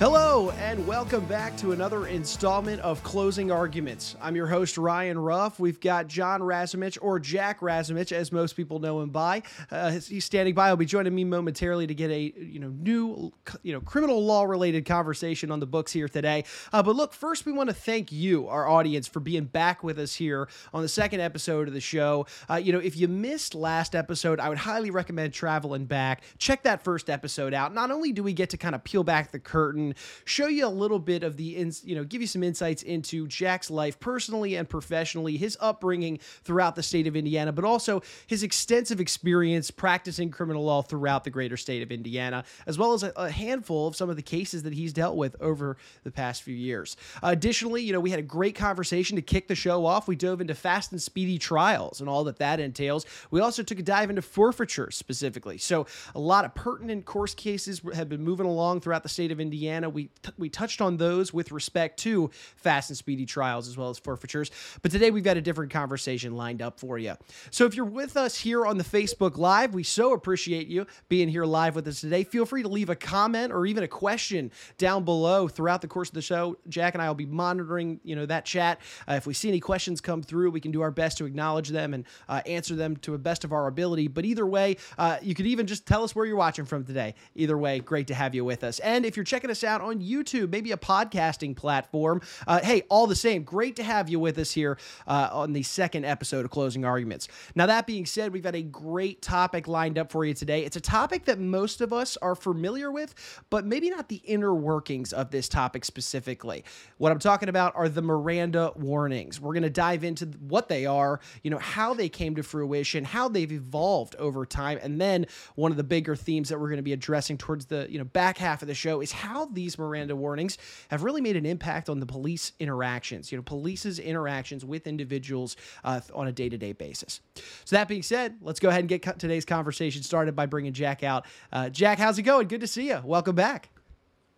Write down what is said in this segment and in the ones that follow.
Hello, and welcome back to another installment of Closing Arguments. I'm your host, Ryan Ruff. We've got John Razumich, or Jack Razumich, as most people know him by. Uh, he's standing by. He'll be joining me momentarily to get a you know new you know criminal law related conversation on the books here today. Uh, but look, first we want to thank you, our audience, for being back with us here on the second episode of the show. Uh, you know, if you missed last episode, I would highly recommend traveling back. Check that first episode out. Not only do we get to kind of peel back the curtain show you a little bit of the, ins, you know, give you some insights into Jack's life personally and professionally, his upbringing throughout the state of Indiana, but also his extensive experience practicing criminal law throughout the greater state of Indiana, as well as a, a handful of some of the cases that he's dealt with over the past few years. Uh, additionally, you know, we had a great conversation to kick the show off. We dove into fast and speedy trials and all that that entails. We also took a dive into forfeiture specifically. So, a lot of pertinent course cases have been moving along throughout the state of Indiana we t- we touched on those with respect to fast and speedy trials as well as forfeitures. But today we've got a different conversation lined up for you. So if you're with us here on the Facebook Live, we so appreciate you being here live with us today. Feel free to leave a comment or even a question down below throughout the course of the show. Jack and I will be monitoring, you know, that chat. Uh, if we see any questions come through, we can do our best to acknowledge them and uh, answer them to the best of our ability. But either way, uh, you could even just tell us where you're watching from today. Either way, great to have you with us. And if you're checking us out out on YouTube, maybe a podcasting platform. Uh, hey, all the same, great to have you with us here uh, on the second episode of Closing Arguments. Now, that being said, we've got a great topic lined up for you today. It's a topic that most of us are familiar with, but maybe not the inner workings of this topic specifically. What I'm talking about are the Miranda warnings. We're going to dive into what they are, you know, how they came to fruition, how they've evolved over time, and then one of the bigger themes that we're going to be addressing towards the, you know, back half of the show is how these these Miranda warnings have really made an impact on the police interactions, you know, police's interactions with individuals uh, on a day to day basis. So, that being said, let's go ahead and get today's conversation started by bringing Jack out. Uh, Jack, how's it going? Good to see you. Welcome back.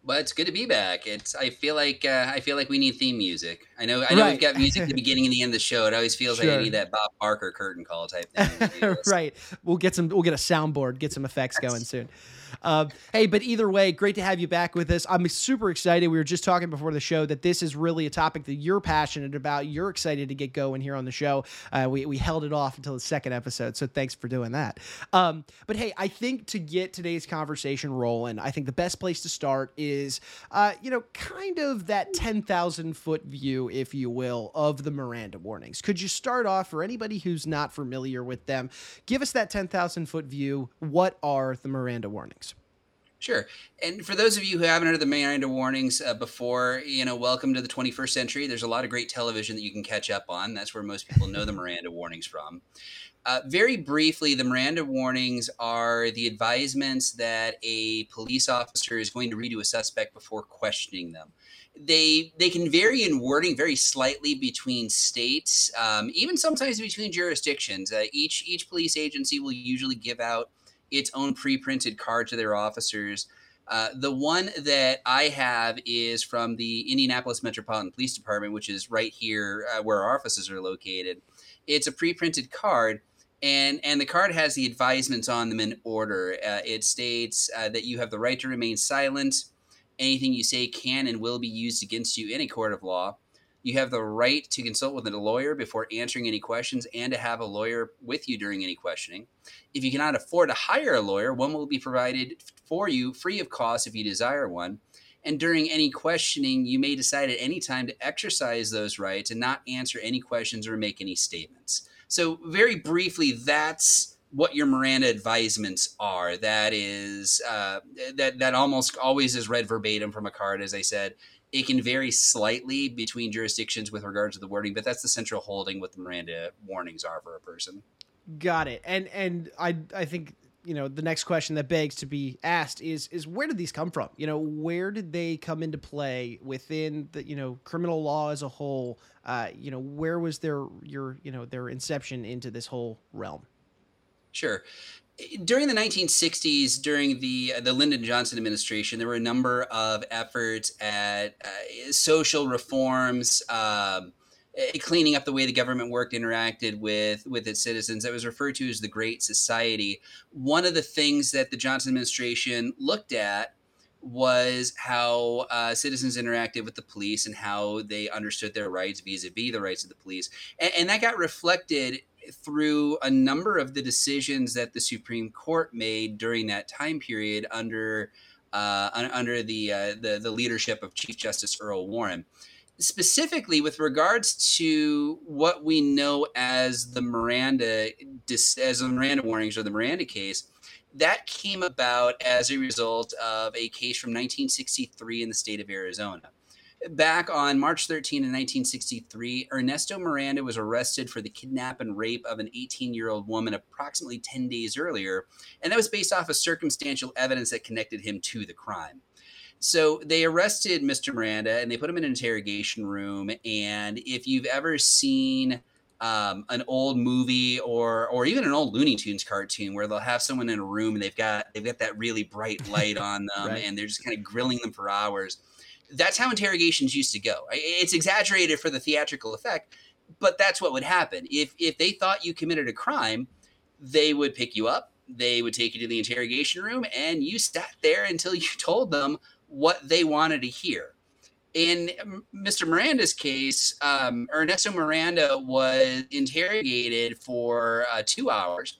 Well, it's good to be back. It's I feel like uh, I feel like we need theme music. I know I know right. we've got music at the beginning and the end of the show. It always feels sure. like I need that Bob Barker curtain call type thing. right. We'll get some. We'll get a soundboard. Get some effects going soon. Uh, hey, but either way, great to have you back with us. I'm super excited. We were just talking before the show that this is really a topic that you're passionate about. You're excited to get going here on the show. Uh, we, we held it off until the second episode, so thanks for doing that. Um, but hey, I think to get today's conversation rolling, I think the best place to start is, uh, you know, kind of that 10,000 foot view, if you will, of the Miranda warnings. Could you start off for anybody who's not familiar with them? Give us that 10,000 foot view. What are the Miranda warnings? Sure. And for those of you who haven't heard the Miranda warnings uh, before, you know, welcome to the 21st century. There's a lot of great television that you can catch up on. That's where most people know the Miranda warnings from. Uh, very briefly, the Miranda warnings are the advisements that a police officer is going to read to a suspect before questioning them. They they can vary in wording very slightly between states, um, even sometimes between jurisdictions. Uh, each each police agency will usually give out its own pre-printed card to their officers. Uh, the one that I have is from the Indianapolis Metropolitan Police Department, which is right here uh, where our offices are located. It's a pre-printed card, and and the card has the advisements on them in order. Uh, it states uh, that you have the right to remain silent. Anything you say can and will be used against you in a court of law. You have the right to consult with a lawyer before answering any questions and to have a lawyer with you during any questioning. If you cannot afford to hire a lawyer, one will be provided for you free of cost if you desire one. And during any questioning, you may decide at any time to exercise those rights and not answer any questions or make any statements. So, very briefly, that's what your Miranda advisements are. That is uh, that that almost always is read verbatim from a card, as I said. It can vary slightly between jurisdictions with regards to the wording, but that's the central holding what the Miranda warnings are for a person. Got it. And and I I think you know the next question that begs to be asked is is where did these come from? You know, where did they come into play within the you know criminal law as a whole? Uh, you know, where was their your you know their inception into this whole realm? Sure during the 1960s, during the the Lyndon Johnson administration, there were a number of efforts at uh, social reforms, um, cleaning up the way the government worked, interacted with with its citizens. That was referred to as the Great Society. One of the things that the Johnson administration looked at was how uh, citizens interacted with the police and how they understood their rights vis-a-vis the rights of the police and, and that got reflected through a number of the decisions that the supreme court made during that time period under uh, under the, uh, the the leadership of chief justice earl warren specifically with regards to what we know as the miranda as the miranda warnings or the miranda case that came about as a result of a case from 1963 in the state of Arizona. Back on March 13 in 1963, Ernesto Miranda was arrested for the kidnap and rape of an 18 year old woman approximately 10 days earlier, and that was based off of circumstantial evidence that connected him to the crime. So they arrested Mr. Miranda and they put him in an interrogation room. And if you've ever seen um, an old movie or or even an old Looney Tunes cartoon where they'll have someone in a room and they've got they've got that really bright light on them right. and they're just kind of grilling them for hours. That's how interrogations used to go. It's exaggerated for the theatrical effect, but that's what would happen. If if they thought you committed a crime, they would pick you up, they would take you to the interrogation room, and you sat there until you told them what they wanted to hear in Mr. Miranda's case, um, Ernesto Miranda was interrogated for uh, two hours.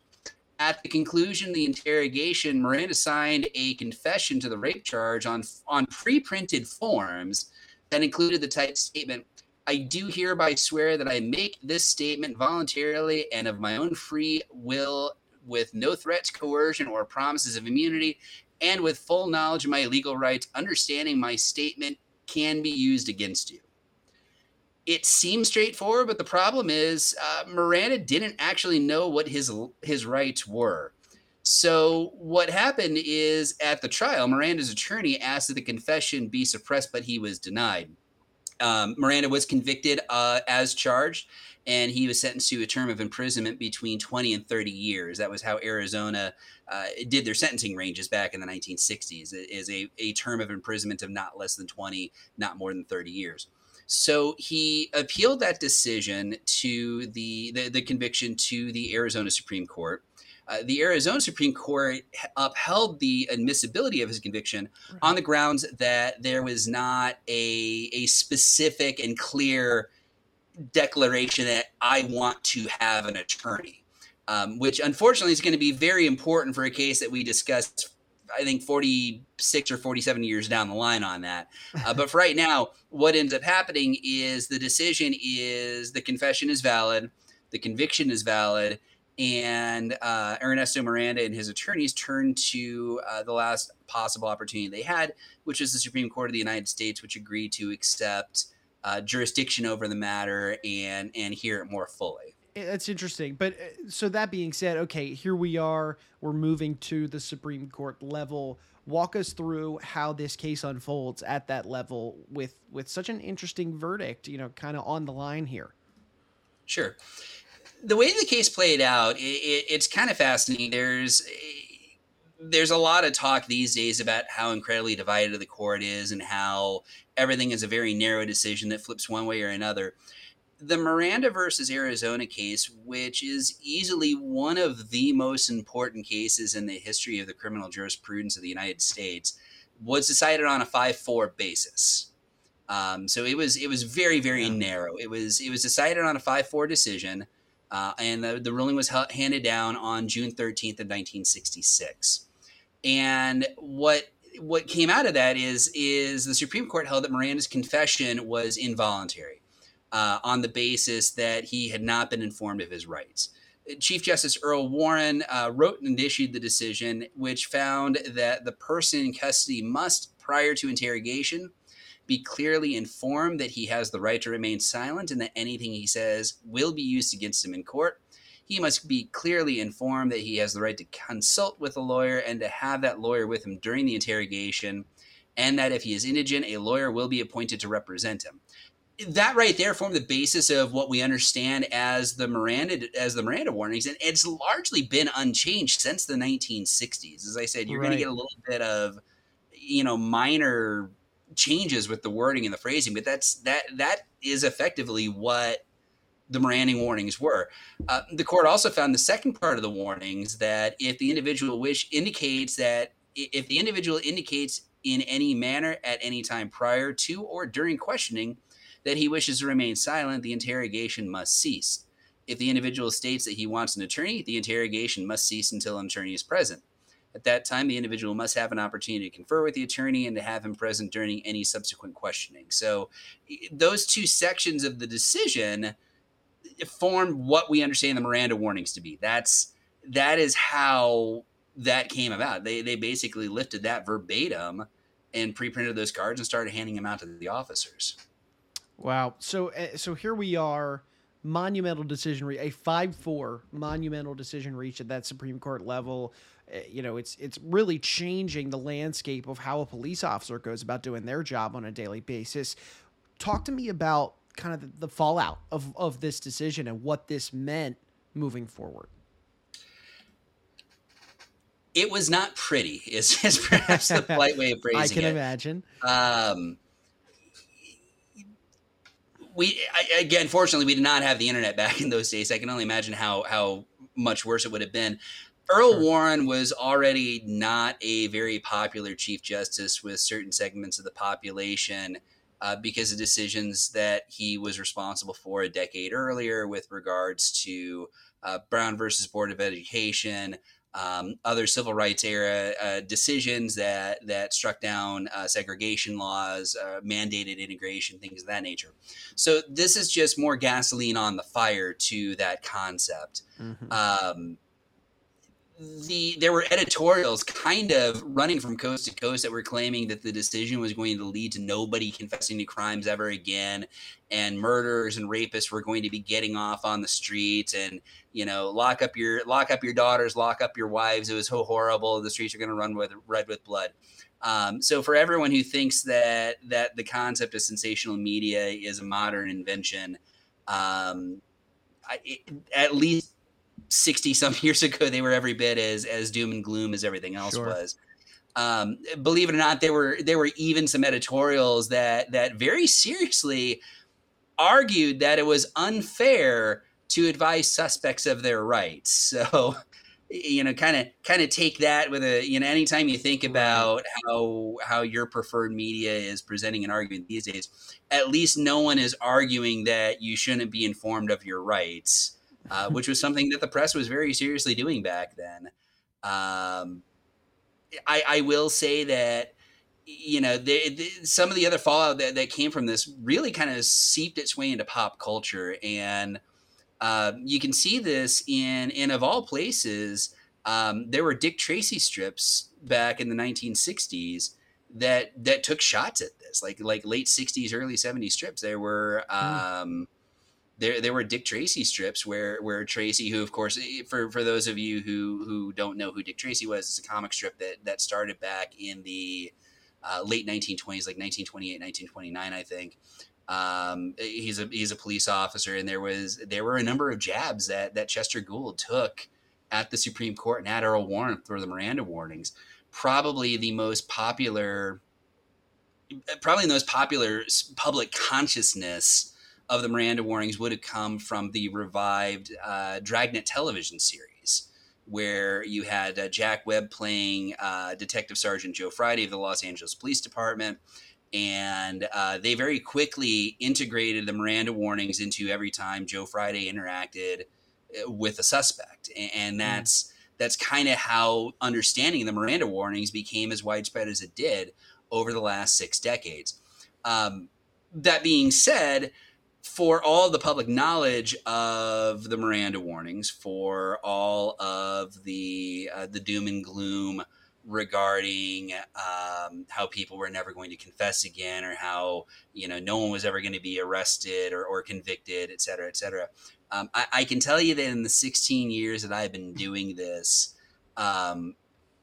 At the conclusion of the interrogation, Miranda signed a confession to the rape charge on on pre-printed forms that included the type statement. I do hereby swear that I make this statement voluntarily and of my own free will, with no threats, coercion, or promises of immunity, and with full knowledge of my legal rights, understanding my statement can be used against you. It seems straightforward, but the problem is uh, Miranda didn't actually know what his his rights were. So what happened is at the trial, Miranda's attorney asked that the confession be suppressed, but he was denied. Um, Miranda was convicted uh, as charged, and he was sentenced to a term of imprisonment between 20 and 30 years. That was how Arizona uh, did their sentencing ranges back in the 1960s. It is a, a term of imprisonment of not less than 20, not more than 30 years. So he appealed that decision to the, the, the conviction to the Arizona Supreme Court. Uh, the Arizona Supreme Court upheld the admissibility of his conviction right. on the grounds that there was not a, a specific and clear declaration that I want to have an attorney, um, which unfortunately is going to be very important for a case that we discussed. I think 46 or 47 years down the line on that. Uh, but for right now, what ends up happening is the decision is the confession is valid, the conviction is valid, and uh, Ernesto Miranda and his attorneys turned to uh, the last possible opportunity they had, which is the Supreme Court of the United States, which agreed to accept uh, jurisdiction over the matter and and hear it more fully. That's interesting. But uh, so that being said, okay, here we are. We're moving to the Supreme Court level. Walk us through how this case unfolds at that level with with such an interesting verdict. You know, kind of on the line here. Sure. The way the case played out, it, it, it's kind of fascinating. There's there's a lot of talk these days about how incredibly divided the court is and how everything is a very narrow decision that flips one way or another. The Miranda versus Arizona case, which is easily one of the most important cases in the history of the criminal jurisprudence of the United States, was decided on a five-four basis. Um, so it was it was very very yeah. narrow. It was it was decided on a five-four decision, uh, and the, the ruling was handed down on June thirteenth of nineteen sixty-six. And what what came out of that is is the Supreme Court held that Miranda's confession was involuntary uh, on the basis that he had not been informed of his rights. Chief Justice Earl Warren uh, wrote and issued the decision, which found that the person in custody must, prior to interrogation, be clearly informed that he has the right to remain silent and that anything he says will be used against him in court he must be clearly informed that he has the right to consult with a lawyer and to have that lawyer with him during the interrogation, and that if he is indigent, a lawyer will be appointed to represent him. That right there formed the basis of what we understand as the Miranda as the Miranda warnings, and it's largely been unchanged since the 1960s. As I said, you're right. going to get a little bit of you know minor changes with the wording and the phrasing, but that's that that is effectively what the Miranda warnings were. Uh, the court also found the second part of the warnings that if the individual wish indicates that if the individual indicates in any manner at any time prior to or during questioning that he wishes to remain silent, the interrogation must cease. If the individual states that he wants an attorney, the interrogation must cease until an attorney is present. At that time, the individual must have an opportunity to confer with the attorney and to have him present during any subsequent questioning. So, those two sections of the decision form what we understand the Miranda warnings to be. That's that is how that came about. They they basically lifted that verbatim and pre-printed those cards and started handing them out to the officers. Wow. So eh, so here we are monumental decision re- a 5-4 monumental decision reached at that Supreme Court level. Uh, you know, it's it's really changing the landscape of how a police officer goes about doing their job on a daily basis. Talk to me about kind of the, the fallout of of this decision and what this meant moving forward it was not pretty is, is perhaps the polite way of phrasing it. I can it. imagine. Um, we I, again, fortunately, we did not have the internet back in those days. I can only imagine how how much worse it would have been. Earl sure. Warren was already not a very popular Chief Justice with certain segments of the population uh, because of decisions that he was responsible for a decade earlier with regards to uh, Brown versus Board of Education, um, other civil rights era uh, decisions that that struck down uh, segregation laws, uh, mandated integration, things of that nature. So this is just more gasoline on the fire to that concept. Mm-hmm. Um, the there were editorials kind of running from coast to coast that were claiming that the decision was going to lead to nobody confessing to crimes ever again and murderers and rapists were going to be getting off on the streets and you know lock up your lock up your daughters lock up your wives. It was so horrible. The streets are going to run with red with blood. Um, so for everyone who thinks that that the concept of sensational media is a modern invention um, I, it, at least 60 some years ago they were every bit as as doom and gloom as everything else sure. was. Um, believe it or not there were there were even some editorials that that very seriously argued that it was unfair to advise suspects of their rights. So you know kind of kind of take that with a you know anytime you think about how how your preferred media is presenting an argument these days at least no one is arguing that you shouldn't be informed of your rights uh, which was something that the press was very seriously doing back then. Um, I, I will say that you know they, they, some of the other fallout that, that came from this really kind of seeped its way into pop culture and uh, you can see this in in of all places um, there were dick tracy strips back in the 1960s that that took shots at this like like late 60s early 70s strips there were hmm. um, there there were Dick Tracy strips where where Tracy, who of course eh, for for those of you who who don't know who Dick Tracy was, it's a comic strip that that started back in the uh, late 1920s, like 1928, 1929, I think. Um, he's a he's a police officer, and there was there were a number of jabs that that Chester Gould took at the Supreme Court and at Earl Warren for the Miranda warnings. Probably the most popular, probably the most popular public consciousness of the Miranda warnings would have come from the revived uh, Dragnet television series, where you had uh, Jack Webb playing uh, Detective Sergeant Joe Friday of the Los Angeles Police Department. And uh, they very quickly integrated the Miranda warnings into every time Joe Friday interacted uh, with a suspect. And, hmm. that's. Mm. That's kind of how understanding the Miranda warnings became as widespread as it did over the last six decades. Um, that being said, for all the public knowledge of the Miranda warnings, for all of the uh, the doom and gloom regarding um, how people were never going to confess again, or how you know no one was ever going to be arrested or, or convicted, et cetera, et cetera. Um, I, I, can tell you that in the 16 years that I've been doing this, um,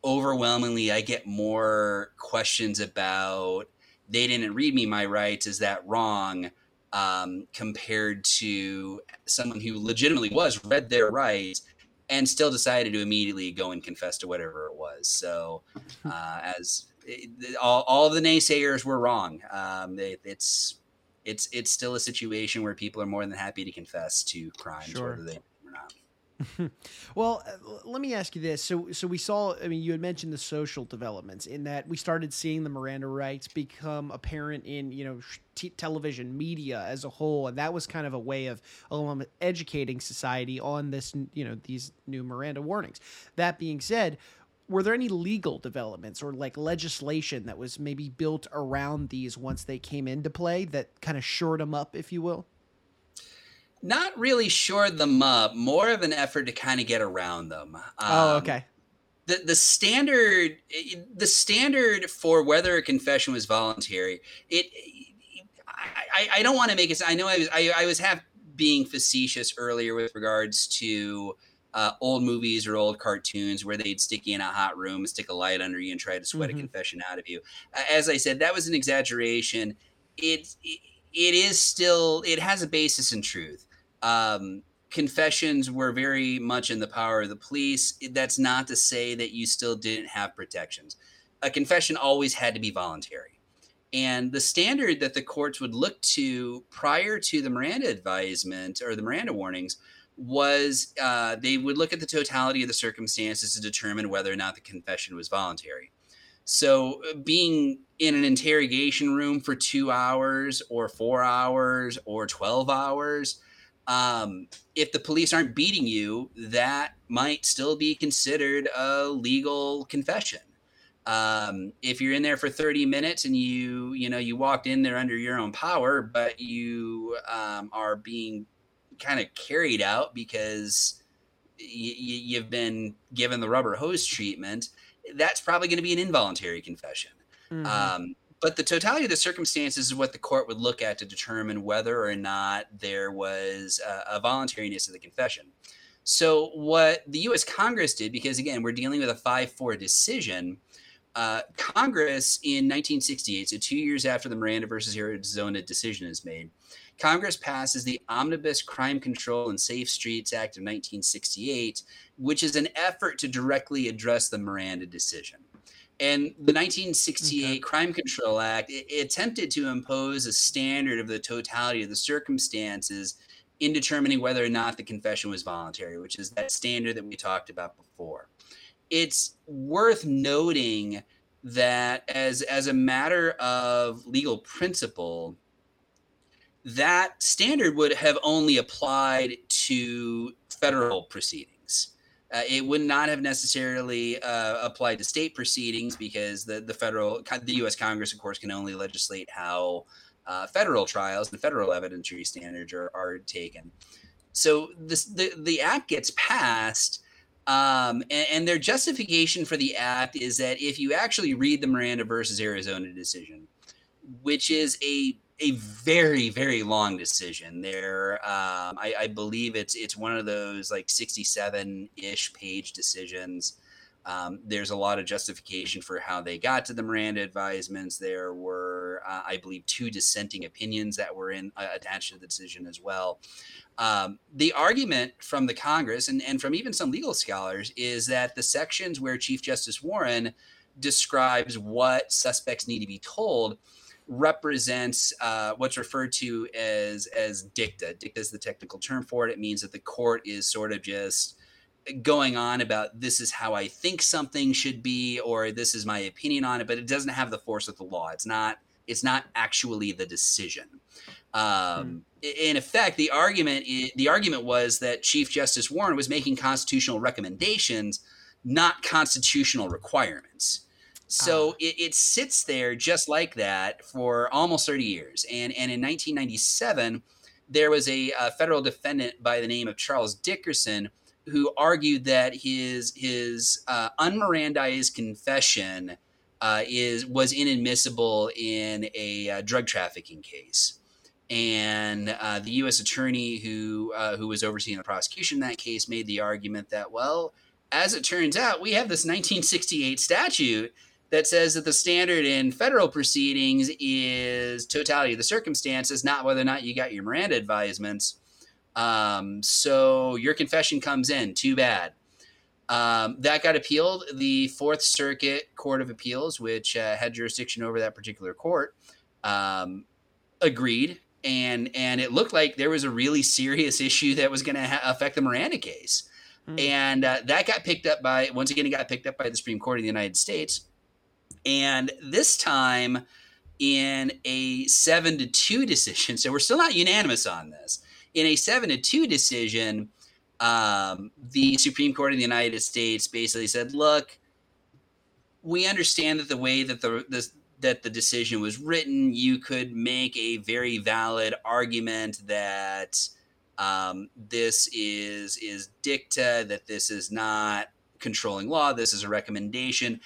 overwhelmingly I get more questions about they didn't read me my rights. Is that wrong? Um, compared to someone who legitimately was read their rights and still decided to immediately go and confess to whatever it was. So, uh, as it, all, all of the naysayers were wrong, um, it, it's it's it's still a situation where people are more than happy to confess to crimes, sure. whether they. well, uh, let me ask you this. So, so we saw. I mean, you had mentioned the social developments in that we started seeing the Miranda rights become apparent in you know t- television media as a whole, and that was kind of a way of um, educating society on this. You know, these new Miranda warnings. That being said. Were there any legal developments or like legislation that was maybe built around these once they came into play that kind of shored them up, if you will? Not really shored them up, more of an effort to kind of get around them. Um, oh, okay. The, the standard the standard for whether a confession was voluntary it I, I don't want to make it I know I was I, I was half being facetious earlier with regards to uh, old movies or old cartoons where they'd stick you in a hot room, stick a light under you, and try to sweat mm-hmm. a confession out of you. As I said, that was an exaggeration. It, it it is still it has a basis in truth um, confessions were very much in the power of the police. That's not to say that you still didn't have protections. A confession always had to be voluntary. And the standard that the courts would look to prior to the Miranda advisement or the Miranda warnings was uh, they would look at the totality of the circumstances to determine whether or not the confession was voluntary. So, uh, being in an interrogation room for two hours or four hours or 12 hours, um, if the police aren't beating you, that might still be considered a legal confession. Um, if you're in there for 30 minutes and you, you know, you walked in there under your own power, but you um, are being kind of carried out because y- you've been given the rubber hose treatment, that's probably going to be an involuntary confession. Mm-hmm. Um, but the totality of the circumstances is what the court would look at to determine whether or not there was a, voluntariness of the confession. So, what the U.S. Congress did, because again, we're dealing with a 5 4 decision, uh, Congress in 1968, so two years after the Miranda versus Arizona decision is made, Congress passes the Omnibus Crime Control and Safe Streets Act of 1968, which is an effort to directly address the Miranda decision. And the 1968 okay. Crime Control Act it, it attempted to impose a standard of the totality of the circumstances in determining whether or not the confession was voluntary, which is that standard that we talked about before. It's worth noting that as as a matter of legal principle, that standard would have only applied to federal proceedings. Uh, it would not have necessarily uh, applied to state proceedings because the, the federal, the U.S. Congress, of course, can only legislate how uh, federal trials and federal evidentiary standards are, are taken. So this, the the act gets passed, um, and, and, their justification for the act is that if you actually read the Miranda versus Arizona decision, which is a a very very long decision. There, um, I, I, believe it's it's one of those like sixty seven ish page decisions. Um, there's a lot of justification for how they got to the Miranda advisements. There were, uh, I believe, two dissenting opinions that were in uh, attached to the decision as well. Um, the argument from the Congress and, and from even some legal scholars is that the sections where Chief Justice Warren describes what suspects need to be told represents uh, what's referred to as as dicta. Dicta is the technical term for it. It means that the court is sort of just going on about this is how I think something should be, or this is my opinion on it, but it doesn't have the force of the law. It's not it's not actually the decision. Um, hmm. In effect, the argument the argument was that Chief Justice Warren was making constitutional recommendations, not constitutional requirements. So uh, it, it, sits there just like that for almost 30 years. And, and in 1997, there was a, a federal defendant by the name of Charles Dickerson who argued that his his uh, unmirandized confession uh, is was inadmissible in a uh, drug trafficking case, and uh, the U.S. attorney who uh, who was overseeing the prosecution in that case made the argument that well, as it turns out, we have this 1968 statute that says that the standard in federal proceedings is totality of the circumstances, not whether or not you got your Miranda advisements. Um, so your confession comes in. Too bad. Um, that got appealed. The Fourth Circuit Court of Appeals, which uh, had jurisdiction over that particular court, um, agreed, and and it looked like there was a really serious issue that was going to ha- affect the Miranda case. Mm. And uh, that got picked up by, once again, it got picked up by the Supreme Court of the United States. And this time, in a seven to two decision, so we're still not unanimous on this. In a seven to two decision, um, the Supreme Court of the United States basically said, "Look, we understand that the way that the, the that the decision was written, you could make a very valid argument that um, this is is dicta, that this is not controlling law, this is a recommendation.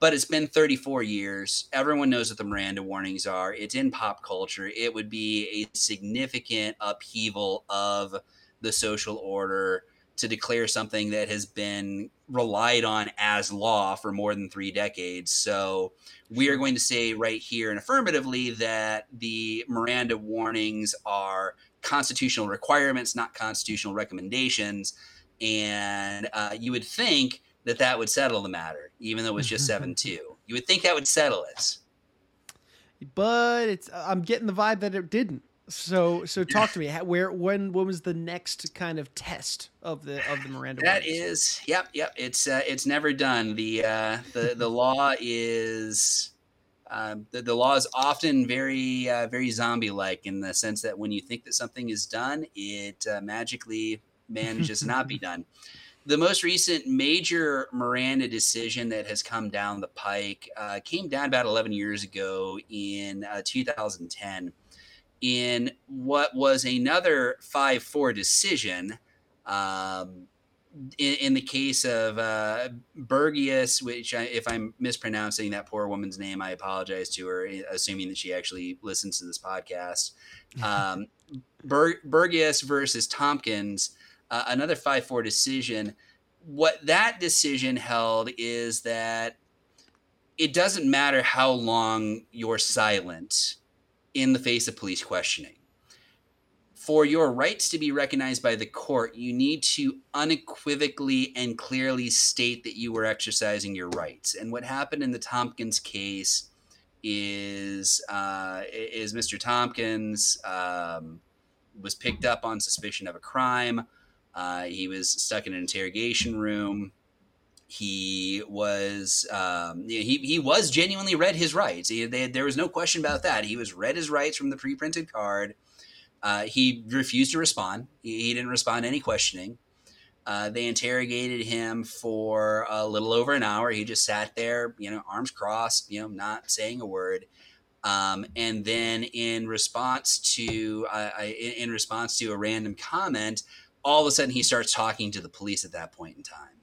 But it's been 34 years. Everyone knows what the Miranda warnings are. It's in pop culture. It would be a significant upheaval of the social order to declare something that has been relied on as law for more than three decades. So we are going to say right here and affirmatively that the Miranda warnings are constitutional requirements, not constitutional recommendations. And uh, you would think that that would settle the matter, even though it was just 7 2. You would think that would settle it. But it's I'm getting the vibe that it didn't. So so talk to me. Where when when was the next kind of test of the of the Miranda? That warnings? is yep yep. It's uh, it's never done. The uh, the the law is. Um, the, the law is often very uh, very zombie like in the sense that when you think that something is done, it uh, magically manages to not be done. The most recent major Miranda decision that has come down the pike uh, came down about 11 years ago in uh, 2010 in what was another 5 4 decision. Um, in, in, the case of uh, Berghuis, which I, if I'm mispronouncing that poor woman's name, I apologize to her, assuming that she actually listens to this podcast. Um, Ber- Berghuis versus Thompkins, uh, another 5 4 decision. What that decision held is that it doesn't matter how long you're silent in the face of police questioning. For your rights to be recognized by the court, you need to unequivocally and clearly state that you were exercising your rights. And what happened in the Thompkins case is uh, is Mr. Thompkins um, was picked up on suspicion of a crime. Uh, he was stuck in an interrogation room he was um, he, he was genuinely read his rights. He, they, there was no question about that. He was read his rights from the pre-printed card. Uh, he refused to respond. He, he, didn't respond to any questioning. Uh, they interrogated him for a little over an hour. He just sat there, you know, arms crossed, you know, not saying a word. Um, and then in response to uh, in, in response to a random comment, all of a sudden he starts talking to the police at that point in time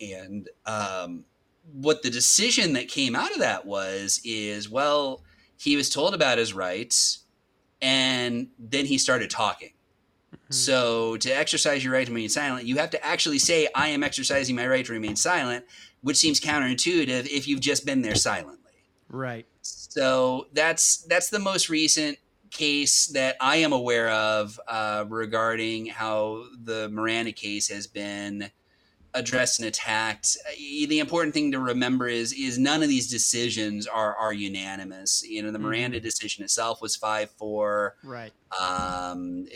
and um, what the decision that came out of that was is well, he was told about his rights, and then he started talking. Mm-hmm. So to exercise your right to remain silent, you have to actually say, "I am exercising my right to remain silent," which seems counterintuitive if you've just been there silently. Right. So that's that's the most recent case that I am aware of uh, regarding how the Miranda case has been addressed and attacked. Uh, the important thing to remember is is none of these decisions are are unanimous. You know, the mm-hmm. Miranda decision itself was five four. Right. Um,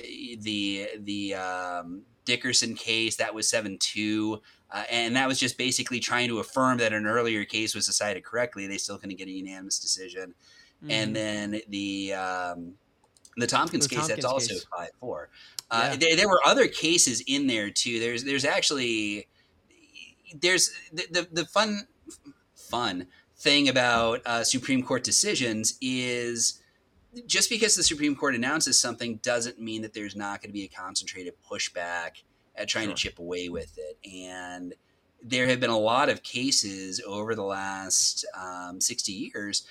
the the um, Dickerson case that was seven two. Uh, and that was just basically trying to affirm that an earlier case was decided correctly. They still couldn't get a unanimous decision. Mm-hmm. And then the um, the Thompkins the case Thompkins that's also five four. Uh, yeah. there, there, were other cases in there too. There's there's actually there's the, the, the fun fun thing about uh, Supreme Court decisions is just because the Supreme Court announces something doesn't mean that there's not going to be a concentrated pushback at trying sure. to chip away with it. And there have been a lot of cases over the last um, 60 years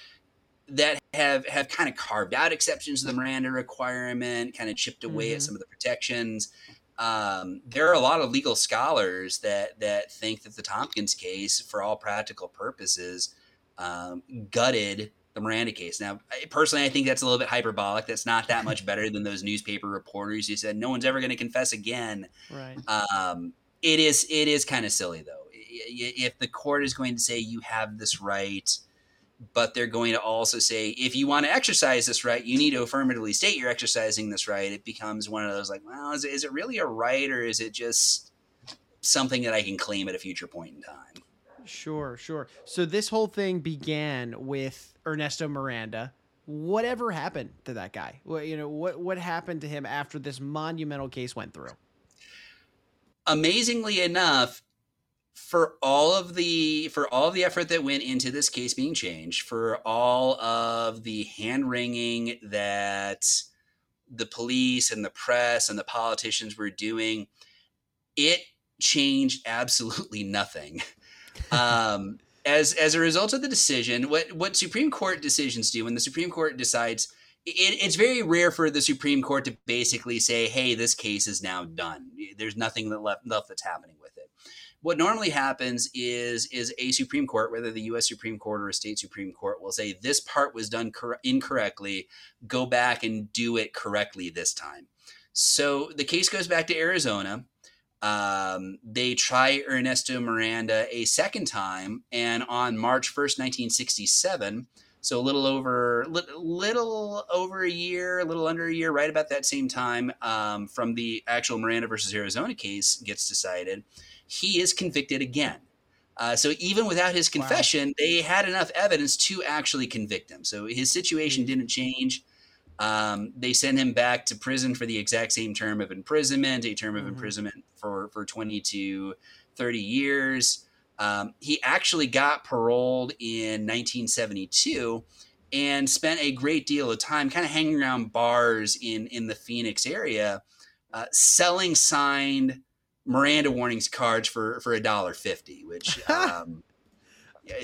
that have have kind of carved out exceptions to the Miranda requirement, kind of chipped away mm-hmm. at some of the protections um, there are a lot of legal scholars that that think that the Thompkins case, for all practical purposes, um, gutted the Miranda case. Now, personally, I think that's a little bit hyperbolic. That's not that much better than those newspaper reporters who said no one's ever going to confess again. Right. Um, it is it is kind of silly though. If the court is going to say you have this right but they're going to also say if you want to exercise this right you need to affirmatively state you're exercising this right it becomes one of those like well is it, is it really a right or is it just something that I can claim at a future point in time. Sure, sure. So this whole thing began with Ernesto Miranda. Whatever happened to that guy? Well, you know, what what happened to him after this monumental case went through? Amazingly enough, for all of the for all of the effort that went into this case being changed, for all of the hand wringing that the police and the press and the politicians were doing, it changed absolutely nothing. Um, as as a result of the decision, what what Supreme Court decisions do when the Supreme Court decides, it, it's very rare for the Supreme Court to basically say, "Hey, this case is now done. There's nothing that left, left that's happening with it." What normally happens is is a Supreme Court, whether the U.S. Supreme Court or a state Supreme Court, will say this part was done cor- incorrectly. Go back and do it correctly this time. So the case goes back to Arizona um, they try Ernesto Miranda a second time, and on March 1st, 1967, so a little over little over a year, a little under a year, right about that same time um, from the actual Miranda versus Arizona case gets decided, he is convicted again. Uh, so even without his confession, wow. they had enough evidence to actually convict him. So his situation hmm. didn't change. Um, they send him back to prison for the exact same term of imprisonment, a term of mm-hmm. imprisonment for, for 20 to 30 years. Um, he actually got paroled in 1972 and spent a great deal of time kind of hanging around bars in, in the Phoenix area, uh, selling signed Miranda warnings cards for, for a dollar fifty, which um,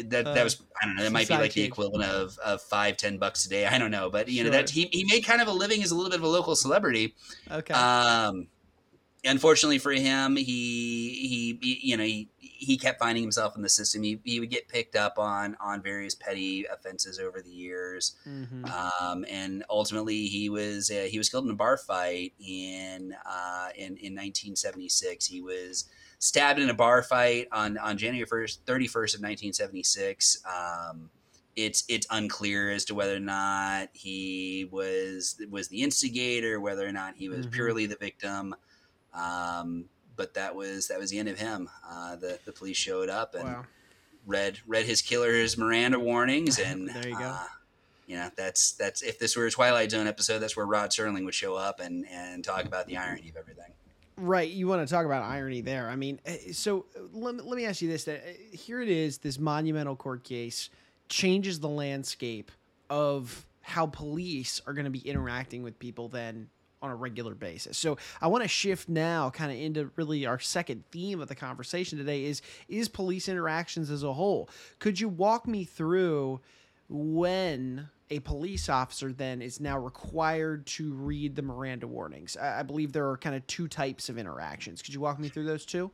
that that uh, was I don't know that might be like the equivalent of, of five ten bucks a day. I don't know but you sure. know that he, he made kind of a living as a little bit of a local celebrity. Okay. Um unfortunately for him he he, he you know he he kept finding himself in the system he, he would get picked up on on various petty offenses over the years mm-hmm. um and ultimately he was uh, he was killed in a bar fight in uh in in 1976 he was stabbed in a bar fight on on January first, thirty first of nineteen seventy six. Um, it's it's unclear as to whether or not he was was the instigator, whether or not he was mm-hmm. purely the victim. Um, but that was that was the end of him. Uh, the the police showed up and wow. read read his killer's Miranda warnings, and there you go. Uh, you know that's that's if this were a Twilight Zone episode, that's where Rod Serling would show up and and talk about the irony of everything. Right, you want to talk about irony there. I mean, eh, so let, let me ask you this: that eh, here it is, this monumental court case changes the landscape of how police are going to be interacting with people then on a regular basis. So I want to shift now kind of into really our second theme of the conversation today is is police interactions as a whole. Could you walk me through when a police officer then is now required to read the Miranda warnings. I, believe there are kind of two types of interactions. Could you walk me through those two?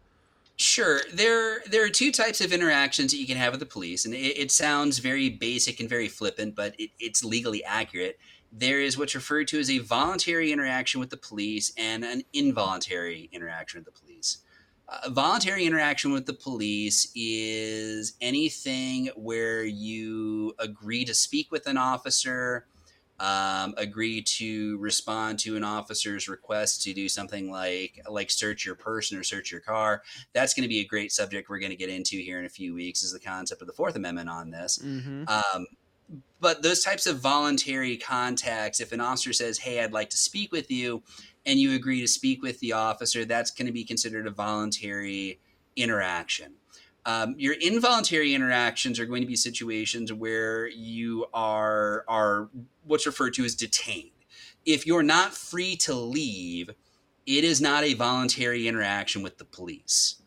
Sure. There, there are two types of interactions that you can have with the police, and it, it sounds very basic and very flippant, but it, it's legally accurate. There is what's referred to as a voluntary interaction with the police and an involuntary interaction with the police. Uh, voluntary interaction with the police is anything where you agree to speak with an officer, um, agree to respond to an officer's request to do something like like search your person or search your car. That's going to be a great subject we're going to get into here in a few weeks. Is the concept of the Fourth Amendment on this? Mm-hmm. Um, but those types of voluntary contacts, if an officer says, "Hey, I'd like to speak with you," and you agree to speak with the officer, that's going to be considered a voluntary interaction. Um, your involuntary interactions are going to be situations where you are are what's referred to as detained. If you're not free to leave, it is not a voluntary interaction with the police.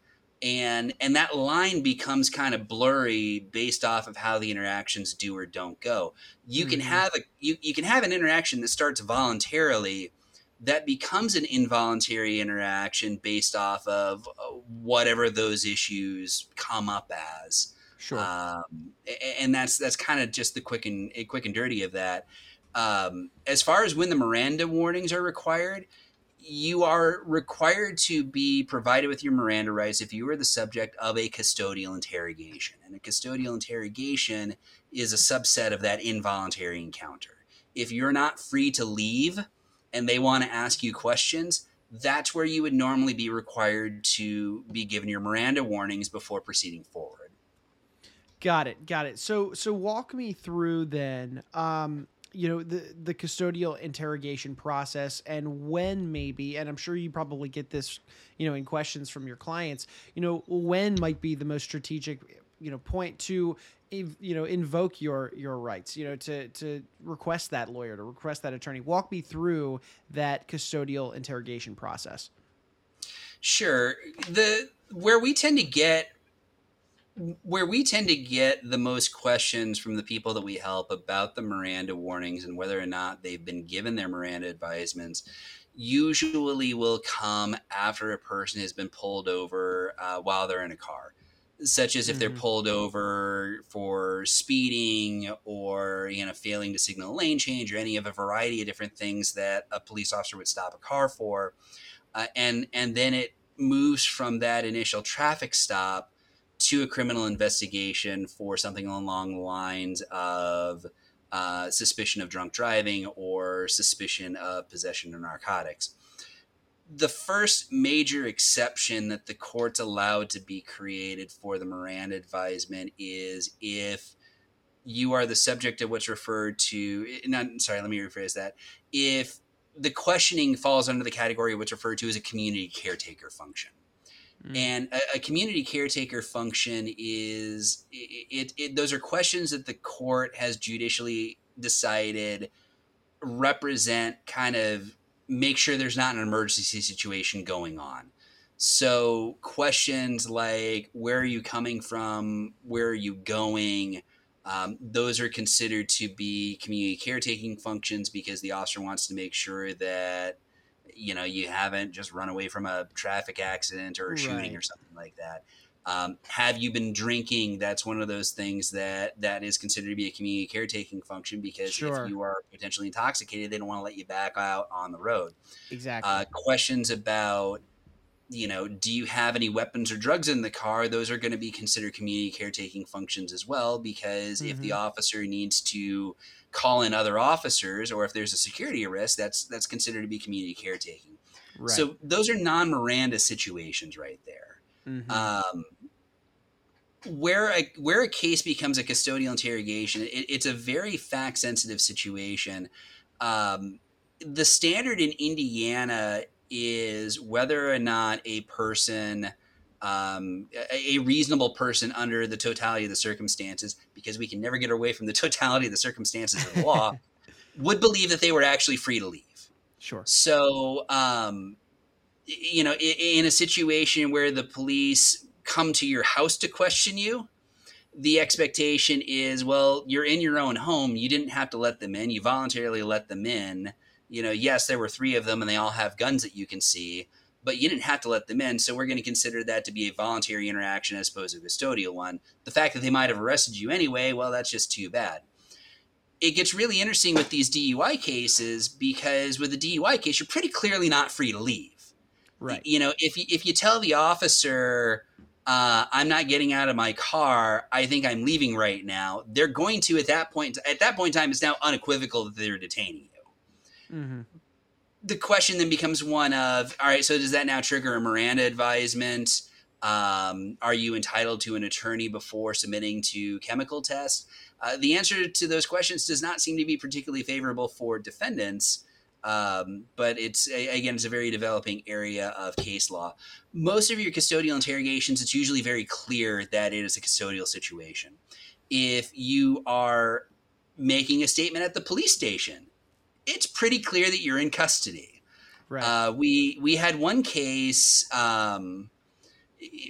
And and that line becomes kind of blurry based off of how the interactions do or don't go. You mm-hmm. can have a you, you can have an interaction that starts voluntarily that becomes an involuntary interaction based off of uh, whatever those issues come up as. Sure. Um, and that's that's kind of just the quick and quick and dirty of that. Um, as far as when the Miranda warnings are required, you are required to be provided with your Miranda rights if you are the subject of a custodial interrogation. And a custodial interrogation is a subset of that involuntary encounter. If you're not free to leave, and they want to ask you questions, that's where you would normally be required to be given your Miranda warnings before proceeding forward. Got it. Got it. So so walk me through then um you know the the custodial interrogation process and when maybe and I'm sure you probably get this you know in questions from your clients you know when might be the most strategic you know point to you know invoke your your rights you know to to request that lawyer to request that attorney. Walk me through that custodial interrogation process. Sure. The where we tend to get where we tend to get the most questions from the people that we help about the Miranda warnings and whether or not they've been given their Miranda advisements usually will come after a person has been pulled over uh, while they're in a car such as if they're mm-hmm. pulled over for speeding or you know failing to signal a lane change or any of a variety of different things that a police officer would stop a car for uh, and and then it moves from that initial traffic stop to a criminal investigation for something along the lines of uh, suspicion of drunk driving or suspicion of possession of narcotics. The first major exception that the court's allowed to be created for the Miranda advisement is if you are the subject of what's referred to not sorry let me rephrase that. If the questioning falls under the category of what's referred to as a community caretaker function mm. and a, a, community caretaker function is it, it, it those are questions that the court has judicially decided represent kind of make sure there's not an emergency situation going on. So questions like where are you coming from, where are you going, um, those are considered to be community caretaking functions because the officer wants to make sure that you know you haven't just run away from a traffic accident or a shooting right. or something like that. Um, have you been drinking? That's one of those things that that is considered to be a community caretaking function because sure. if you are potentially intoxicated, they don't want to let you back out on the road. Exactly. Uh, questions about you know, do you have any weapons or drugs in the car? Those are going to be considered community caretaking functions as well, because mm-hmm. if the mm-hmm. officer needs to call in other officers, or if there's a security arrest, that's that's considered to be community caretaking. Right. So those are non Miranda situations right there. Mm-hmm. Um, where a where a case becomes a custodial interrogation, it, it's a very fact sensitive situation. Um, the standard in Indiana is whether or not a person, um, a, a reasonable person under the totality of the circumstances, because we can never get away from the totality of the circumstances of the law, would believe that they were actually free to leave. Sure. So, um, you know, in a situation where the police come to your house to question you, the expectation is, well, you're in your own home. You didn't have to let them in. You voluntarily let them in. You know, yes, there were three of them and they all have guns that you can see, but you didn't have to let them in. So we're going to consider that to be a voluntary interaction as opposed to a custodial one. The fact that they might have arrested you anyway, well, that's just too bad. It gets really interesting with these DUI cases because with a DUI case, you're pretty clearly not free to leave Right. You know, if you, if you tell the officer, uh, I'm not getting out of my car. I think I'm leaving right now. They're going to at that point. At that point in time, it's now unequivocal that they're detaining you. Mm-hmm. The question then becomes one of: All right, so does that now trigger a Miranda advisement? Um, are you entitled to an attorney before submitting to chemical tests? Uh, the answer to those questions does not seem to be particularly favorable for defendants. Um, but it's again, it's a very developing area of case law. Most of your custodial interrogations, it's usually very clear that it is a custodial situation. If you are making a statement at the police station, it's pretty clear that you're in custody. Right. Uh, we we had one case. Um,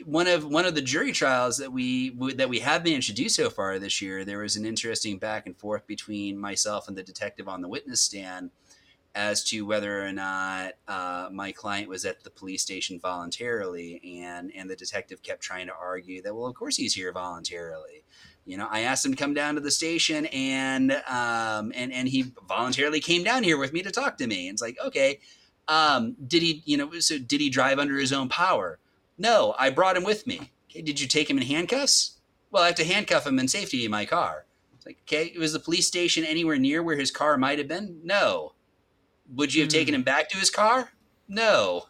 one of one of the jury trials that we that we have managed to do so far this year, there was an interesting back and forth between myself and the detective on the witness stand as to whether or not uh, my client was at the police station voluntarily, and and the detective kept trying to argue that well, of course he's here voluntarily. You know, I asked him to come down to the station, and um, and and he voluntarily came down here with me to talk to me. And it's like, okay, um, did he, you know, so did he drive under his own power? No, I brought him with me. Okay, did you take him in handcuffs? Well, I have to handcuff him in safety in my car. It's like, okay, was the police station anywhere near where his car might have been? No. Would you have mm. taken him back to his car? No.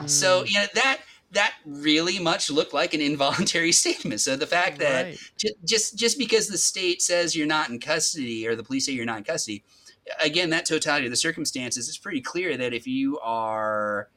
Mm. So you know that that really much looked like an involuntary statement. So the fact that right. j- just just because the state says you're not in custody or the police say you're not in custody, again, that totality of the circumstances, it's pretty clear that if you are,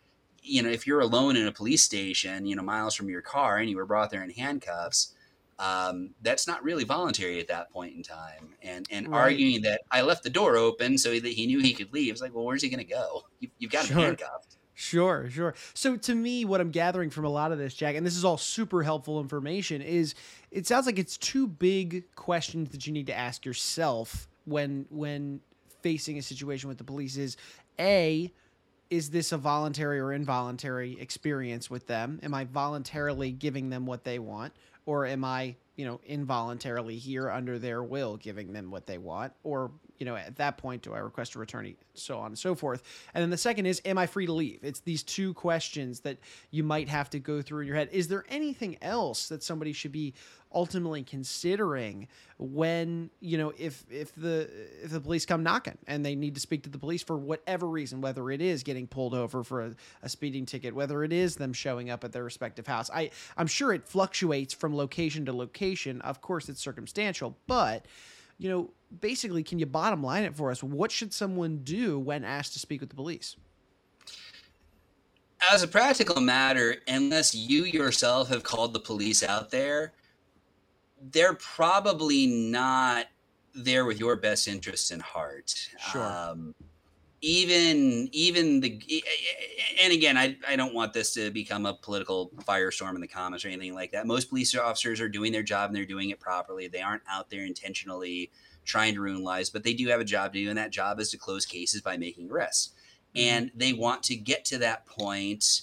you know, if you're alone in a police station, you know, miles from your car and you were brought there in handcuffs, um, that's not really voluntary at that point in time. And and right. arguing that I left the door open so that he knew he could leave, it's like, well, where's he going to go? You, have got sure. him handcuffed. Sure, sure. So to me, what I'm gathering from a lot of this, Jack, and this is all super helpful information, is it sounds like it's two big questions that you need to ask yourself when when facing a situation with the police is a is this a voluntary or involuntary experience with them? Am I voluntarily giving them what they want or am I, you know, involuntarily here under their will giving them what they want or you know, at that point, do I request a return, so on and so forth. And then the second is, am I free to leave? It's these two questions that you might have to go through in your head. Is there anything else that somebody should be ultimately considering when you know if if the if the police come knocking and they need to speak to the police for whatever reason whether it is getting pulled over for a, a speeding ticket whether it is them showing up at their respective house i i'm sure it fluctuates from location to location of course it's circumstantial but you know, basically, can you bottom line it for us? What should someone do when asked to speak with the police? As a practical matter, unless you yourself have called the police out there, they're probably not there with your best interests in heart. Sure. Um, even even the and again I, I don't want this to become a political firestorm in the comments or anything like that. Most police officers are doing their job and they're doing it properly. They aren't out there intentionally trying to ruin lives but they do have a job to do and that job is to close cases by making arrests. Mm-hmm. and they want to get to that point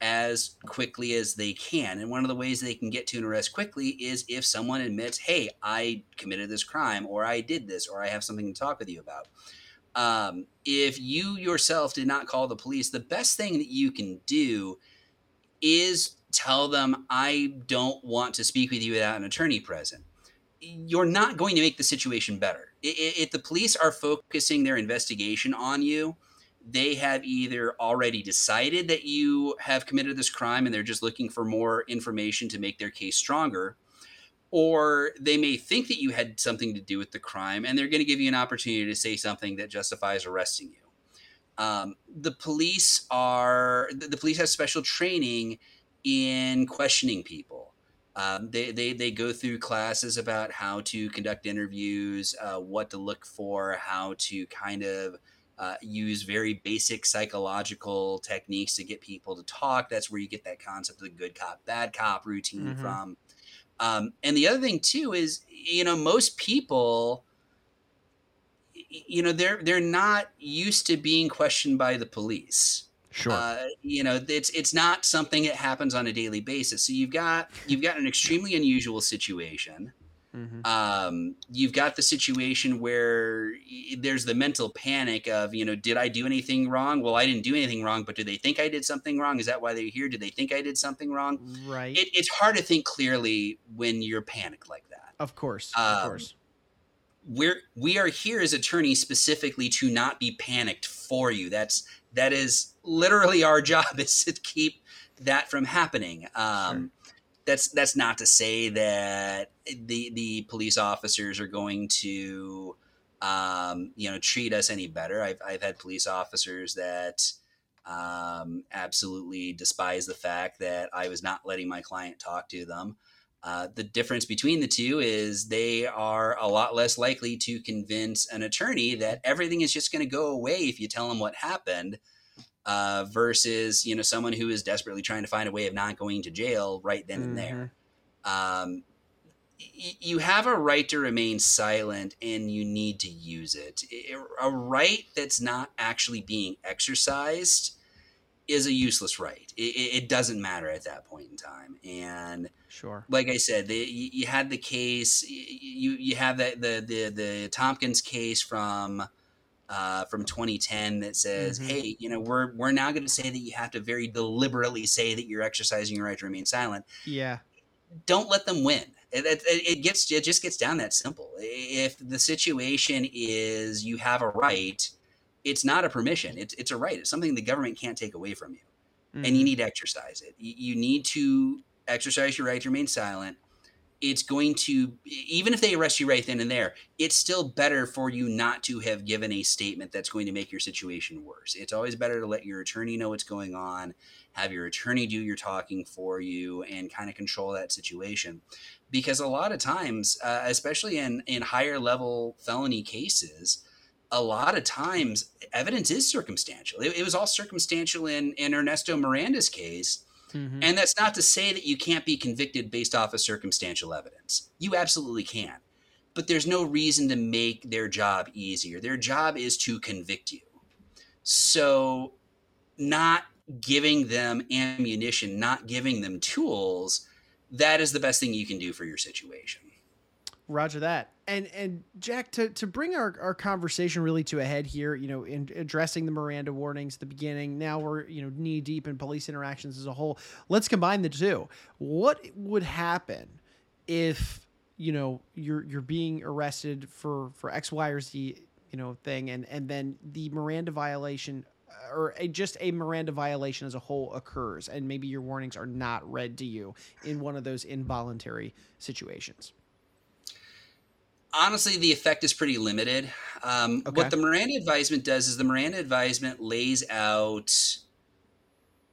as quickly as they can. And one of the ways they can get to an arrest quickly is if someone admits hey i committed this crime or i did this or i have something to talk with you about um, if you yourself did not call the police, the best thing that you can do is tell them, I don't want to speak with you without an attorney present. You're not going to make the situation better. If the police are focusing their investigation on you, they have either already decided that you have committed this crime and they're just looking for more information to make their case stronger, or they may think that you had something to do with the crime and they're going to give you an opportunity to say something that justifies arresting you. Um, the police are the police have special training in questioning people. Um, they, they, they go through classes about how to conduct interviews uh, what to look for how to kind of uh, use very basic psychological techniques to get people to talk. That's where you get that concept of the good cop bad cop routine mm-hmm. from um, and the other thing too is, you know, most people, you know, they're they're not used to being questioned by the police. Sure. Uh, you know, it's it's not something that happens on a daily basis. So you've got you've got an extremely unusual situation. Mm-hmm. Um, you've got the situation where there's the mental panic of, you know, did I do anything wrong? Well, I didn't do anything wrong, but do they think I did something wrong? Is that why they're here? Do they think I did something wrong? Right. It, it's hard to think clearly when you're panicked like that. Of course. Um, of course. We're we are here as attorneys specifically to not be panicked for you. That's that is literally our job is to keep that from happening. Um, sure that's that's not to say that the the police officers are going to um, you know treat us any better. I've I've had police officers that um, absolutely despise the fact that I was not letting my client talk to them. Uh, the difference between the two is they are a lot less likely to convince an attorney that everything is just going to go away if you tell them what happened uh, versus you know someone who is desperately trying to find a way of not going to jail right then and there. Mm-hmm. Um, y- you have a right to remain silent, and you need to use it. A right that's not actually being exercised is a useless right. It, it, doesn't matter at that point in time. And sure, like I said, the, you, had the case. You you have that the the the Thompkins case from uh, from 2010 that says, mm-hmm. "Hey, you know, we're we're now going to say that you have to very deliberately say that you're exercising your right to remain silent." Yeah. Don't let them win. It, it, it gets it just gets down that simple. If the situation is you have a right, it's not a permission. It's it's a right. It's something the government can't take away from you. mm-hmm. and you need to exercise it. You, you need to exercise your right to remain silent. It's going to, even if they arrest you right then and there, it's still better for you not to have given a statement that's going to make your situation worse. It's always better to let your attorney know what's going on, have your attorney do your talking for you, and kind of control that situation. Because a lot of times, uh, especially in, in higher level felony cases, a lot of times evidence is circumstantial. It, it was all circumstantial in, in Ernesto Miranda's case Mm-hmm. And that's not to say that you can't be convicted based off of circumstantial evidence. You absolutely can. But there's no reason to make their job easier. Their job is to convict you. So, not giving them ammunition, not giving them tools, that is the best thing you can do for your situation. Roger that. And and Jack, to, to bring our, our conversation really to a head here, you know, in addressing the Miranda warnings at the beginning, now we're, you know, knee deep in police interactions as a whole. Let's combine the two. What would happen if, you know, you're you're being arrested for for X, Y, or Z, you know, thing, and and then the Miranda violation uh, or a, just a Miranda violation as a whole occurs, and maybe your warnings are not read to you in one of those involuntary situations honestly, the effect is pretty limited. Um, okay. What the Miranda advisement does is the Miranda advisement lays out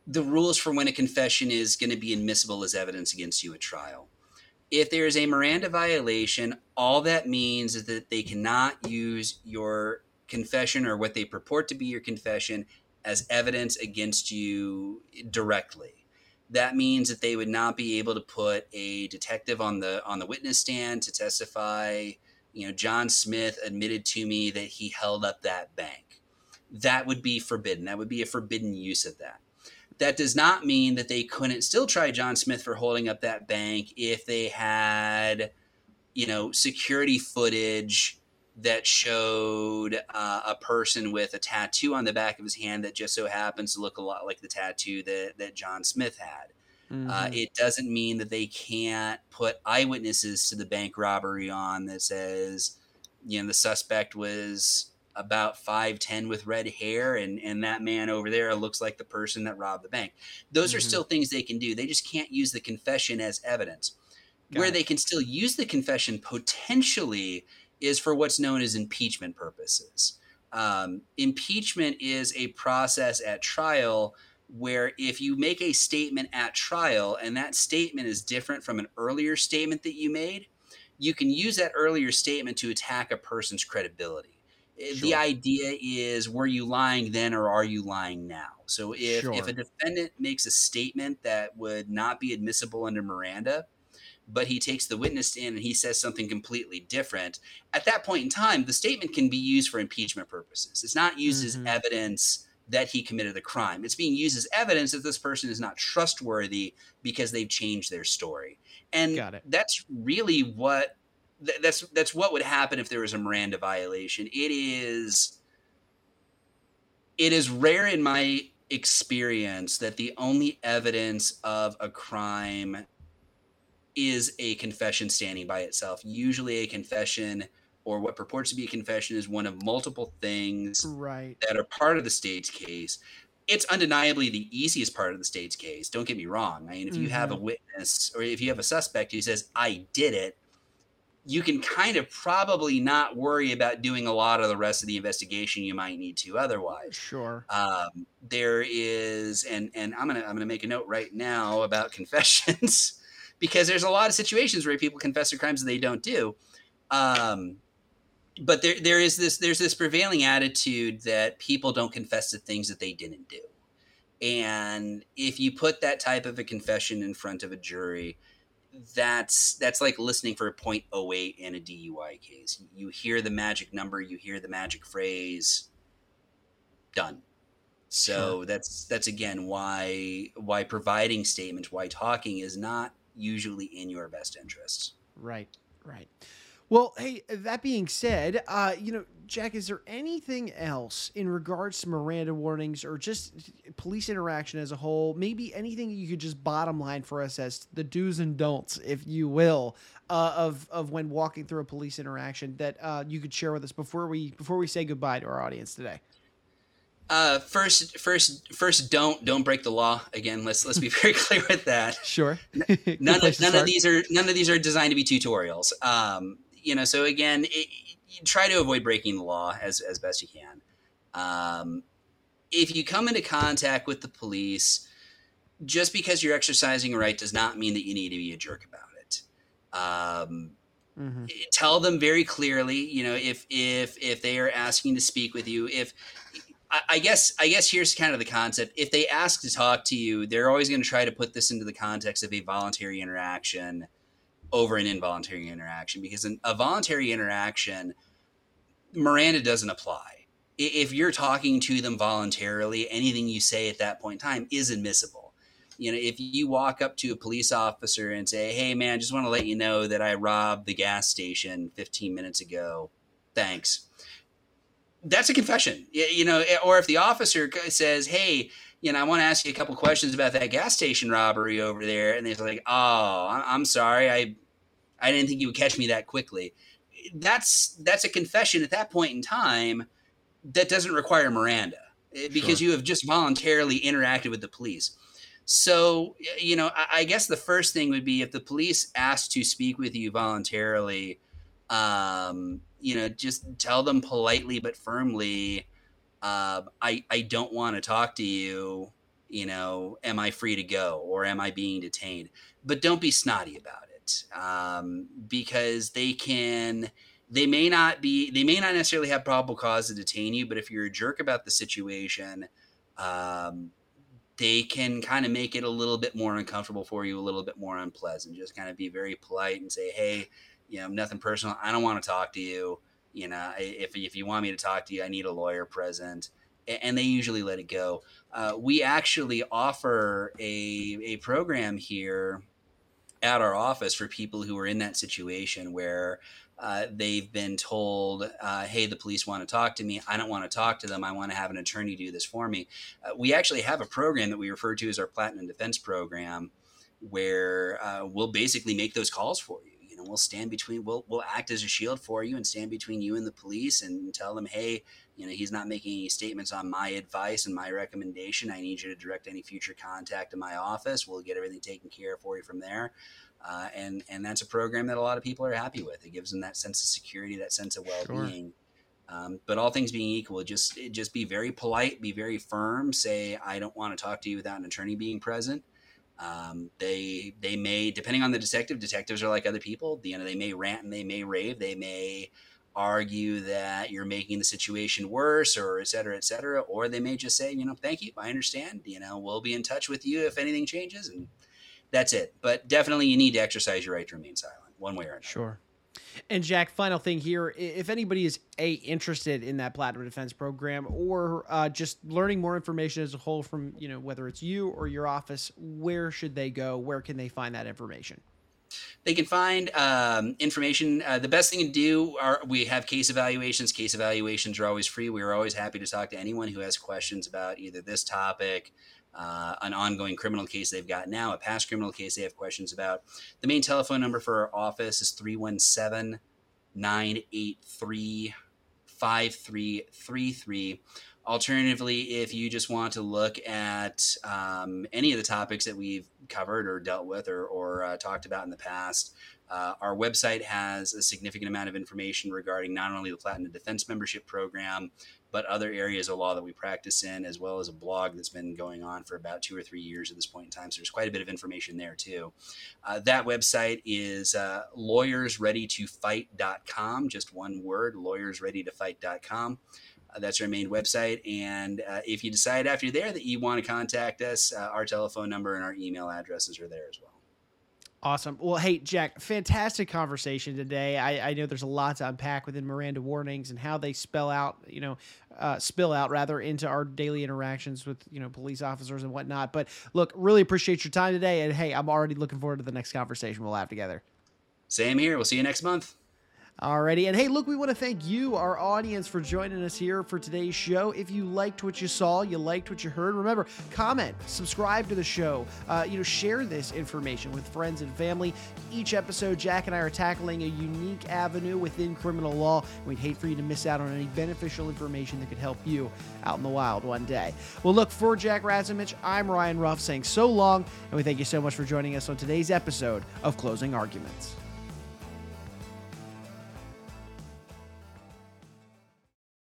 the rules for when a confession is going to be admissible as evidence against you at trial. If there is a Miranda violation, all that means is that they cannot use your confession or what they purport to be your confession as evidence against you directly. That means that they would not be able to put a detective on the on the witness stand to testify you know, John Smith admitted to me that he held up that bank. That would be forbidden. That would be a forbidden use of that. That does not mean that they couldn't still try John Smith for holding up that bank if they had, you know, security footage that showed uh, a person with a tattoo on the back of his hand that just so happens to look a lot like the tattoo that, that John Smith had. Uh, mm-hmm. Uh, it doesn't mean that they can't put eyewitnesses to the bank robbery on that says, you know, the suspect was about 5'10 with red hair and, and that man over there looks like the person that robbed the bank. Those mm-hmm. are still things they can do. They just can't use the confession as evidence. Got Where it. they can still use the confession potentially is for what's known as impeachment purposes. Um, impeachment is a process at trial where if you make a statement at trial and that statement is different from an earlier statement that you made, you can use that earlier statement to attack a person's credibility. Eh, sure. The idea is were you lying then or are you lying now? So if, sure. if a defendant makes a statement that would not be admissible under Miranda, but he takes the witness in and he says something completely different, at that point in time, the statement can be used for impeachment purposes. It's not used mm-hmm. as evidence that he committed a crime. It's being used as evidence that this person is not trustworthy because they've changed their story. And that's really what that's that's what would happen if there was a Miranda violation. It is it is rare in my experience that the only evidence of a crime is a confession standing by itself. Usually a confession or what purports to be a confession is one of multiple things right. that are part of the state's case. It's undeniably the easiest part of the state's case. Don't get me wrong. I mean, if you mm-hmm. have a mm-hmm. witness or if you have a suspect who says, I did it, you can kind of probably not worry about doing a lot of the rest of the investigation you might need to otherwise. Sure. Um, there is, and and I'm gonna I'm gonna make a note right now about confessions because there's a lot of situations where people confess to crimes that they don't do. Um, but there there is this there's this prevailing attitude that people don't confess to things that they didn't do. And if you put that type of a confession in front of a jury, that's that's like listening for a 0.08 in a DUI case. You hear the magic number, you hear the magic phrase, done. So sure. that's that's again why why providing statements, why talking is not usually in your best interests. Right, right. Well, hey, that being said, uh, you know, Jack, is there anything else in regards to Miranda warnings or just police interaction as a whole? Maybe anything you could just bottom line for us as the do's and don'ts, if you will, uh, of of when walking through a police interaction that uh, you could share with us before we before we say goodbye to our audience today. Uh, first, first, first, don't don't break the law. Again, let's let's be very clear with that. Sure. none of, none of these are none of these are designed to be tutorials. Um, you know, so again, it, try to avoid breaking the law as as best you can. Um, if you come into contact with the police, just because you're exercising a right does not mean that you need to be a jerk about it. Um, mm-hmm. Tell them very clearly, you know, if if if they are asking to speak with you, if I guess I guess here's kind of the concept. If they ask to talk to you, they're always going to try to put this into the context of a voluntary interaction over an involuntary interaction because a voluntary interaction, Miranda doesn't apply. If you're talking to them voluntarily, anything you say at that point in time is admissible. You know, if you walk up to a police officer and say, "Hey, man, I just want to let you know that I robbed the gas station 15 minutes ago. Thanks." that's a confession, you know, eh, or if the officer says, Hey, you know, I want to ask you a couple questions about that gas station robbery over there. And they're like, Oh, I'm sorry. I, I didn't think you would catch me that quickly. That's, that's a confession at that point in time that doesn't require Miranda eh, because sure. you have just voluntarily interacted with the police. So, you know, I, I guess the first thing would be if the police asked to speak with you voluntarily, um, you know, just tell them politely but firmly, uh, I I don't want to talk to you. You know, am I free to go or am I being detained? But don't be snotty about it um, because they can. They may not be. They may not necessarily have probable cause to detain you, but if you're a jerk about the situation, um, they can kind of make it a little bit more uncomfortable for you, a little bit more unpleasant. Just kind of be very polite and say, "Hey, you know, nothing personal. I don't want to talk to you. You know, if, if you want me to talk to you, I need a lawyer present. And they usually let it go. Uh, we actually offer a, a program here at our office for people who are in that situation where uh, they've been told, uh, hey, the police want to talk to me. I don't want to talk to them. I want to have an attorney do this for me. Uh, we actually have a program that we refer to as our Platinum Defense Program where uh, we'll basically make those calls for you know, we'll stand between, we'll, we'll act as a shield for you and stand between you and the police and tell them, hey, you know, he's not making any statements on my advice and my recommendation. I need you to direct any future contact to my office. We'll get everything taken care of for you from there. Uh, and and that's a program that a lot of people are happy with. It gives them that sense of security, that sense of well-being. Sure. Um, but all things being equal, just just be very polite, be very firm. Say, I don't want to talk to you without an attorney being present. Um, they they may, depending on the detective, detectives are like other people. You know, they may rant and they may rave. They may argue that you're making the situation worse, or et cetera, et cetera. Or they may just say, you know, thank you, I understand. You know, we'll be in touch with you if anything changes, and that's it. But definitely, you need to exercise your right to remain silent, one way or another. Sure. And Jack, final thing here: if anybody is a interested in that Platinum Defense program, or uh, just learning more information as a whole from you know whether it's you or your office, where should they go? Where can they find that information? They can find um, information. Uh, the best thing to do are we have case evaluations. Case evaluations are always free. We are always happy to talk to anyone who has questions about either this topic, uh, an ongoing criminal case they've got now, a past criminal case they have questions about. The main telephone number for our office is 317 983 5333. Alternatively, if you just want to look at um, any of the topics that we've covered or dealt with or, or uh, talked about in the past, uh, our website has a significant amount of information regarding not only the Platinum Defense Membership Program, but other areas of law that we practice in, as well as a blog that's been going on for about two or three years at this point in time. So there's quite a bit of information there too. Uh, that website is uh, lawyersreadytofight.com, just one word, lawyersreadytofight.com. Uh, that's our main website. And uh, if you decide after you're there that you want to contact us, uh, our telephone number and our email addresses are there as well. Awesome. Well, hey, Jack, fantastic conversation today. I, I, know there's a lot to unpack within Miranda warnings and how they spell out, you know, uh, spill out rather into our daily interactions with, you know, police officers and whatnot. But look, really appreciate your time today. And hey, I'm already looking forward to the next conversation we'll have together. Same here. We'll see you next month. Alrighty, and hey, look, we want to thank you, our audience, for joining us here for today's show. If you liked what you saw, you liked what you heard, remember, comment, subscribe to the show, uh, you know, share this information with friends and family. Each episode, Jack and I are tackling a unique avenue within criminal law. We'd hate for you to miss out on any beneficial information that could help you out in the wild one day. Well, look, for Jack Razumich, I'm Ryan Ruff saying so long, and we thank you so much for joining us on today's episode of Closing Arguments.